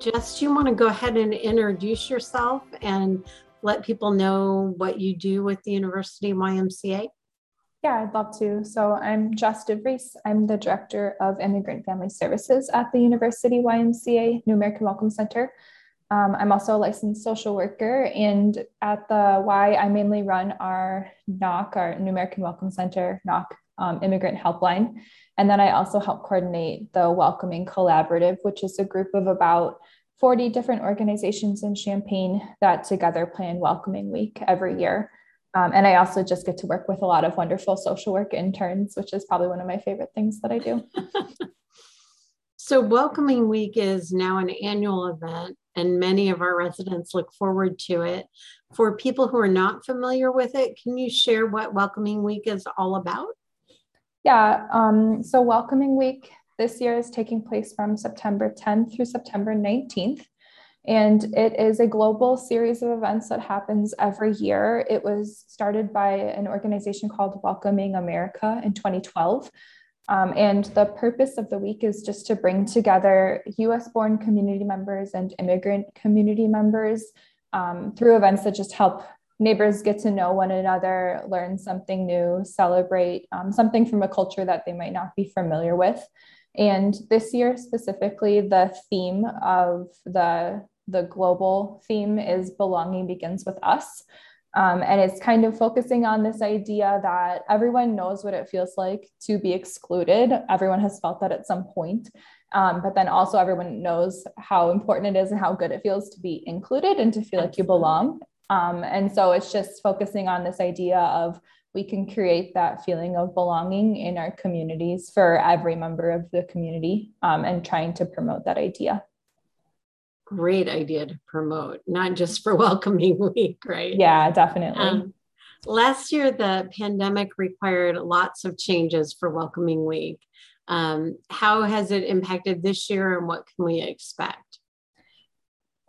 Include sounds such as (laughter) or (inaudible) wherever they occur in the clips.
Jes, you want to go ahead and introduce yourself and let people know what you do with the University YMCA? Yeah, I'd love to. So I'm Jes DeVries. I'm the Director of Immigrant Family Services at the University YMCA New American Welcome Center. Um, I'm also a licensed social worker, and at the Y, I mainly run our NAWC, our New American Welcome Center NAWC um, Immigrant Helpline. And then I also help coordinate the Welcoming Collaborative, which is a group of about 40 different organizations in Champaign that together plan Welcoming Week every year. Um, and I also just get to work with a lot of wonderful social work interns, which is probably one of my favorite things that I do. (laughs) so, Welcoming Week is now an annual event, and many of our residents look forward to it. For people who are not familiar with it, can you share what Welcoming Week is all about? Yeah, um, so Welcoming Week this year is taking place from September 10th through September 19th. And it is a global series of events that happens every year. It was started by an organization called Welcoming America in 2012. Um, and the purpose of the week is just to bring together US born community members and immigrant community members um, through events that just help neighbors get to know one another, learn something new, celebrate um, something from a culture that they might not be familiar with. And this year specifically, the theme of the, the global theme is belonging begins with us. Um, and it's kind of focusing on this idea that everyone knows what it feels like to be excluded. Everyone has felt that at some point. Um, but then also, everyone knows how important it is and how good it feels to be included and to feel like you belong. Um, and so it's just focusing on this idea of we can create that feeling of belonging in our communities for every member of the community um, and trying to promote that idea. Great idea to promote, not just for (laughs) Welcoming Week, right? Yeah, definitely. Um, last year, the pandemic required lots of changes for Welcoming Week. Um, how has it impacted this year and what can we expect?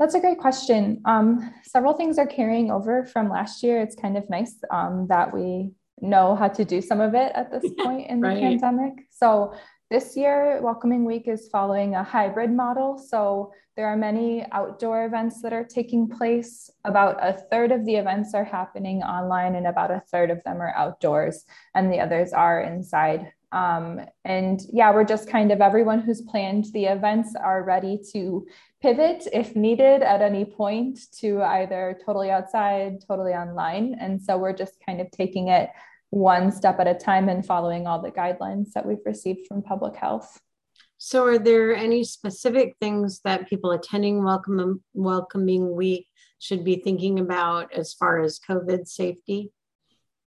That's a great question. Um, several things are carrying over from last year. It's kind of nice um, that we know how to do some of it at this (laughs) point in the right. pandemic. So this year, Welcoming Week is following a hybrid model. So there are many outdoor events that are taking place. About a third of the events are happening online, and about a third of them are outdoors, and the others are inside um, and yeah, we're just kind of everyone who's planned the events are ready to pivot if needed at any point to either totally outside, totally online. And so we're just kind of taking it one step at a time and following all the guidelines that we've received from public health. So, are there any specific things that people attending Welcome, Welcoming Week should be thinking about as far as COVID safety?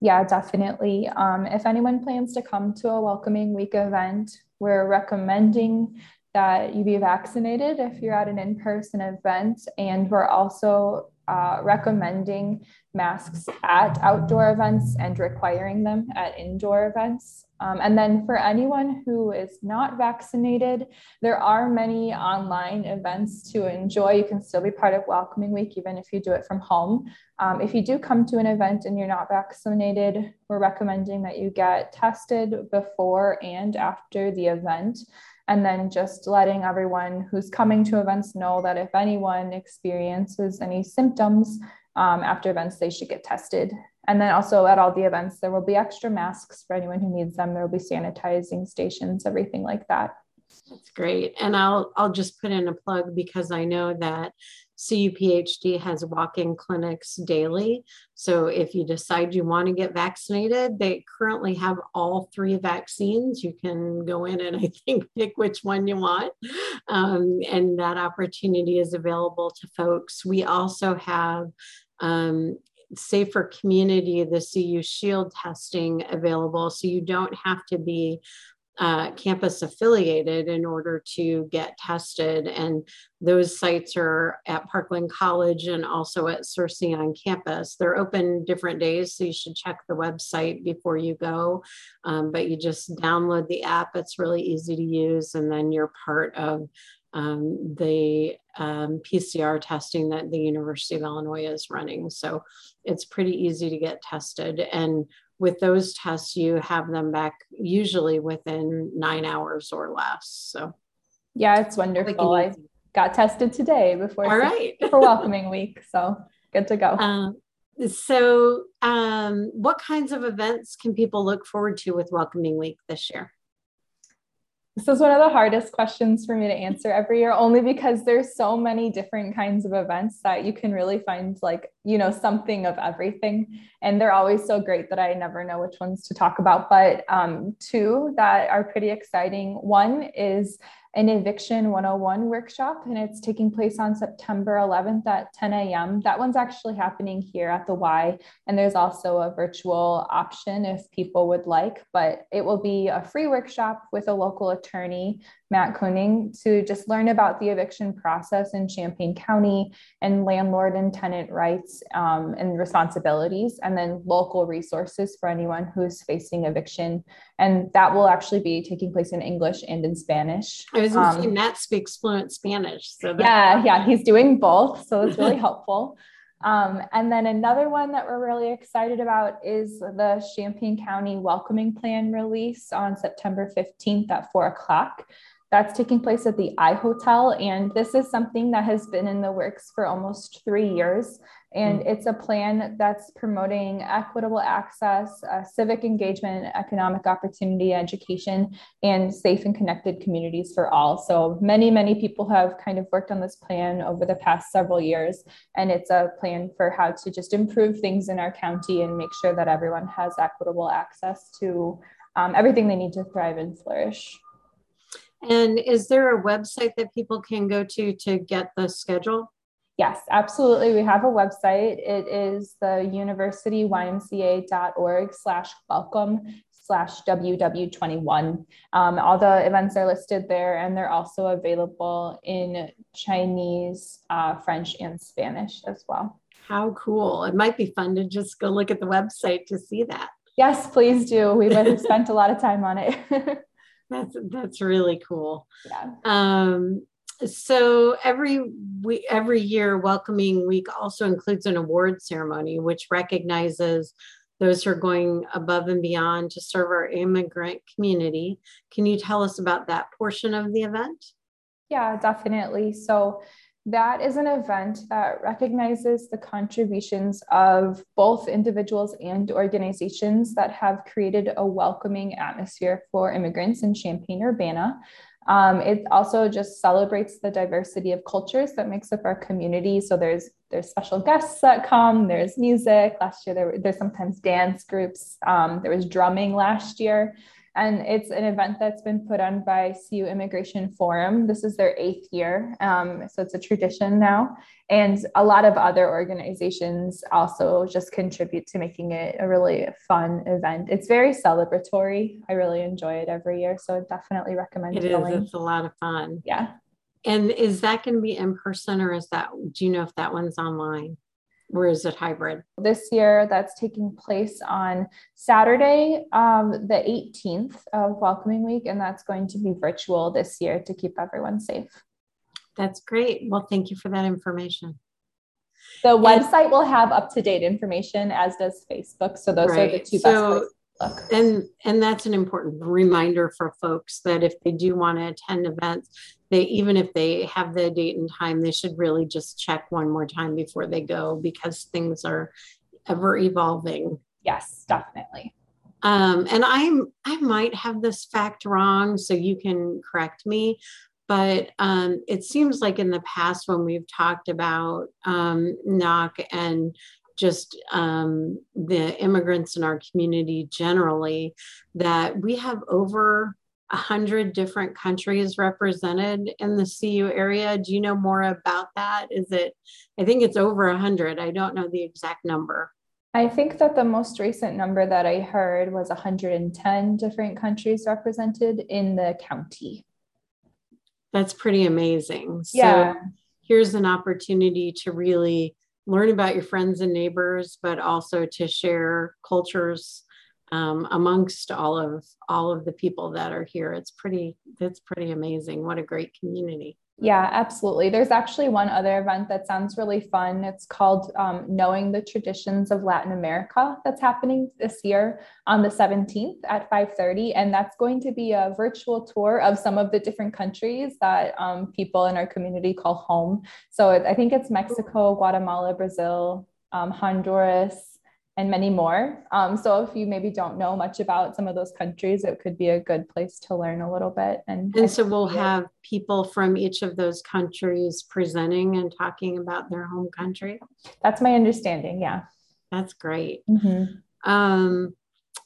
Yeah, definitely. Um, if anyone plans to come to a welcoming week event, we're recommending that you be vaccinated if you're at an in person event. And we're also uh, recommending masks at outdoor events and requiring them at indoor events. Um, and then for anyone who is not vaccinated, there are many online events to enjoy. You can still be part of Welcoming Week, even if you do it from home. Um, if you do come to an event and you're not vaccinated, we're recommending that you get tested before and after the event. And then just letting everyone who's coming to events know that if anyone experiences any symptoms um, after events, they should get tested. And then also at all the events, there will be extra masks for anyone who needs them. There will be sanitizing stations, everything like that. That's great. And I'll I'll just put in a plug because I know that CUPHD has walk-in clinics daily. So if you decide you want to get vaccinated, they currently have all three vaccines. You can go in and (laughs) I think pick which one you want. Um, and that opportunity is available to folks. We also have um, safer community, the CU Shield testing available. So you don't have to be uh, campus affiliated in order to get tested. And those sites are at Parkland College and also at Searcy on campus. They're open different days, so you should check the website before you go. Um, but you just download the app, it's really easy to use, and then you're part of um, the um, PCR testing that the University of Illinois is running. So it's pretty easy to get tested. And with those tests, you have them back usually within nine hours or less. So, yeah, it's wonderful. I got tested today before, All right. (laughs) for welcoming week. So good to go. Um, so, um, what kinds of events can people look forward to with Welcoming Week this year? This is one of the hardest questions for me to answer every year, only because there's so many different kinds of events that you can really find like, you know, something of everything. And they're always so great that I never know which ones to talk about. But um, two that are pretty exciting. One is an eviction 101 workshop, and it's taking place on September 11th at 10 a.m. That one's actually happening here at the Y, and there's also a virtual option if people would like, but it will be a free workshop with a local attorney Matt Koenig to just learn about the eviction process in Champaign County and landlord and tenant rights um, and responsibilities, and then local resources for anyone who's facing eviction. And that will actually be taking place in English and in Spanish. I was going to um, say Matt speaks fluent Spanish. So yeah, yeah, he's doing both. So it's really (laughs) helpful. Um, and then another one that we're really excited about is the Champaign County Welcoming Plan release on September 15th at four o'clock. That's taking place at the I Hotel. And this is something that has been in the works for almost three years. And mm-hmm. it's a plan that's promoting equitable access, uh, civic engagement, economic opportunity, education, and safe and connected communities for all. So many, many people have kind of worked on this plan over the past several years. And it's a plan for how to just improve things in our county and make sure that everyone has equitable access to um, everything they need to thrive and flourish. And is there a website that people can go to to get the schedule? Yes, absolutely. We have a website. It is the universityymca.org slash welcome slash WW21. Um, all the events are listed there and they're also available in Chinese, uh, French, and Spanish as well. How cool. It might be fun to just go look at the website to see that. Yes, please do. We've (laughs) spent a lot of time on it. (laughs) That's that's really cool. Yeah. Um, so every we every year, welcoming week also includes an award ceremony, which recognizes those who are going above and beyond to serve our immigrant community. Can you tell us about that portion of the event? Yeah, definitely. So that is an event that recognizes the contributions of both individuals and organizations that have created a welcoming atmosphere for immigrants in Champaign Urbana. Um, it also just celebrates the diversity of cultures that makes up our community. So there's there's special guests that come. There's music. Last year there, there's sometimes dance groups. Um, there was drumming last year. And it's an event that's been put on by CU Immigration Forum. This is their eighth year. Um, so it's a tradition now. And a lot of other organizations also just contribute to making it a really fun event. It's very celebratory. I really enjoy it every year. So I definitely recommend it. It going. is. It's a lot of fun. Yeah. And is that going to be in person or is that, do you know if that one's online? Or is it hybrid? This year, that's taking place on Saturday, um, the 18th of Welcoming Week, and that's going to be virtual this year to keep everyone safe. That's great. Well, thank you for that information. The and, website will have up to date information, as does Facebook. So those right. are the two so, best and and that's an important reminder for folks that if they do want to attend events they even if they have the date and time they should really just check one more time before they go because things are ever evolving. Yes definitely. Um, and i'm i might have this fact wrong so you can correct me but um, it seems like in the past when we've talked about um, NAWC and just um, the immigrants in our community generally, that we have over a hundred different countries represented in the CU area. Do you know more about that? Is it? I think it's over a hundred. I don't know the exact number. I think that the most recent number that I heard was 110 different countries represented in the county. That's pretty amazing. Yeah. So here's an opportunity to really learn about your friends and neighbors, but also to share cultures um, amongst all of all of the people that are here. It's pretty it's pretty amazing. What a great community. Yeah, absolutely. There's actually one other event that sounds really fun. It's called um, Knowing the Traditions of Latin America that's happening this year on the 17th at 5.30. And that's going to be a virtual tour of some of the different countries that um, people in our community call home. So I think it's Mexico, Guatemala, Brazil, um, Honduras, and many more. Um, so if you maybe don't know much about some of those countries, it could be a good place to learn a little bit. And, and so we'll have people from each of those countries presenting and talking about their home country. That's my understanding. Yeah. That's great. Mm-hmm. Um,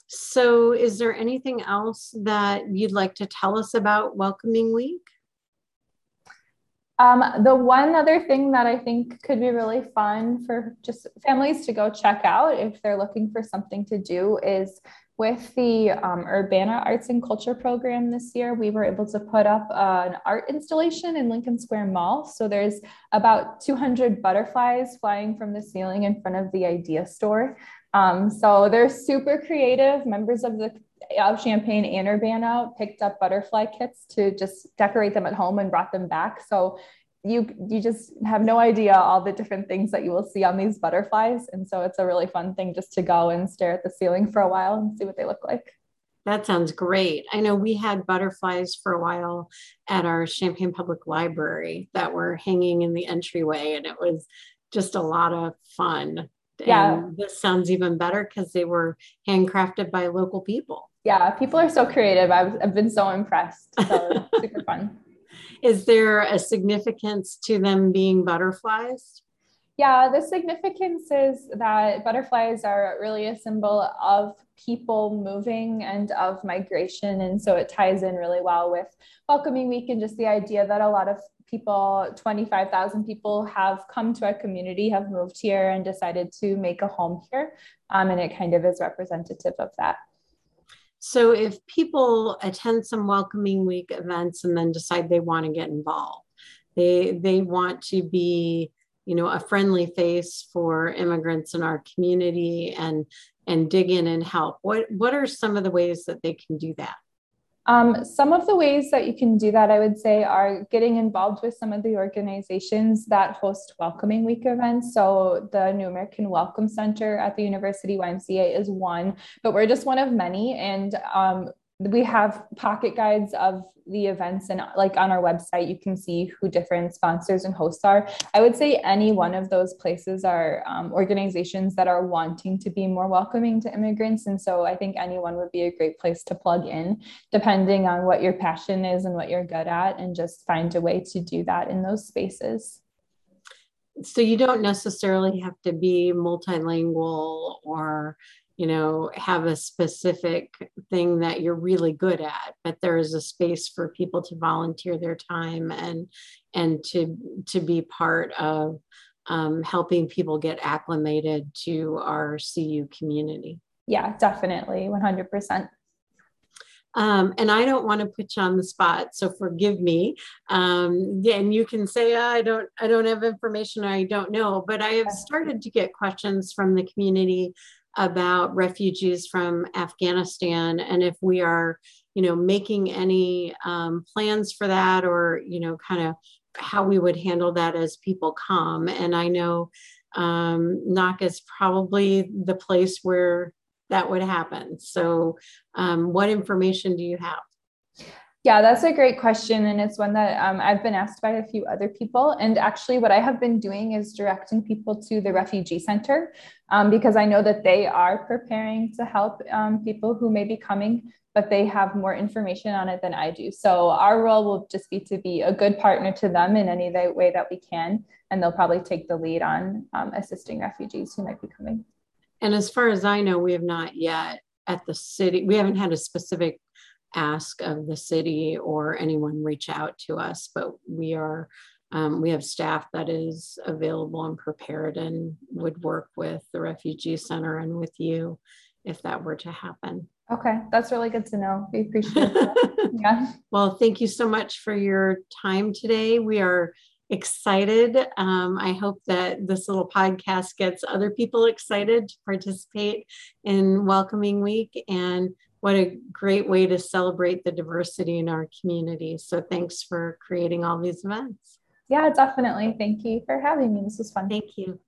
so is there anything else that you'd like to tell us about Welcoming Week? Um, the one other thing that I think could be really fun for just families to go check out if they're looking for something to do is with the um, Urbana Arts and Culture program this year, we were able to put up uh, an art installation in Lincoln Square Mall. So there's about 200 butterflies flying from the ceiling in front of the Idea Store. Um, so they're super creative. Members of the of Champaign and Urbana picked up butterfly kits to just decorate them at home and brought them back. So you you just have no idea all the different things that you will see on these butterflies. And so it's a really fun thing just to go and stare at the ceiling for a while and see what they look like. That sounds great. I know we had butterflies for a while at our Champaign Public Library that were hanging in the entryway, and it was just a lot of fun. Yeah. And this sounds even better because they were handcrafted by local people. Yeah, people are so creative. I've, I've been so impressed. So (laughs) super fun. Is there a significance to them being butterflies? Yeah, the significance is that butterflies are really a symbol of people moving and of migration. And so it ties in really well with Welcoming Week and just the idea that a lot of people 25,000 people have come to our community, have moved here and decided to make a home here. Um, and it kind of is representative of that. So if people attend some welcoming week events and then decide they want to get involved, they they want to be, you know, a friendly face for immigrants in our community and and dig in and help. What what are some of the ways that they can do that? Um, some of the ways that you can do that, I would say, are getting involved with some of the organizations that host Welcoming Week events. So, the New American Welcome Center at the University YMCA is one, but we're just one of many. And um, we have pocket guides of the events and like on our website you can see who different sponsors and hosts are. I would say any one of those places are um, organizations that are wanting to be more welcoming to immigrants. And so i think anyone would be a great place to plug in depending on what your passion is and what you're good at and just find a way to do that in those spaces. So you don't necessarily have to be multilingual or you know have a specific thing that you're really good at but there is a space for people to volunteer their time and and to to be part of um, helping people get acclimated to our cu community yeah definitely 100% um, and I don't want to put you on the spot, so forgive me. Um, and you can say I don't, I don't have information, I don't know. But I have started to get questions from the community about refugees from Afghanistan and if we are, you know, making any um, plans for that or, you know, kind of how we would handle that as people come. And I know um, is probably the place where that would happen. So, um, what information do you have? Yeah, that's a great question. And it's one that um, I've been asked by a few other people. And actually, what I have been doing is directing people to the Refugee Center um, because I know that they are preparing to help um, people who may be coming, but they have more information on it than I do. So, our role will just be to be a good partner to them in any way that we can. And they'll probably take the lead on um, assisting refugees who might be coming. And as far as I know, we have not yet at the city, we haven't had a specific ask of the city or anyone reach out to us, but we are um, we have staff that is available and prepared and would work with the refugee center and with you if that were to happen. Okay, that's really good to know. We appreciate that. (laughs) yeah. Well, thank you so much for your time today. We are excited. Um, I hope that this little podcast gets other people excited to participate in Welcoming Week. And what a great way to celebrate the diversity in our community. So thanks for creating all these events. Yeah, definitely. Thank you for having me. This was fun. Thank you.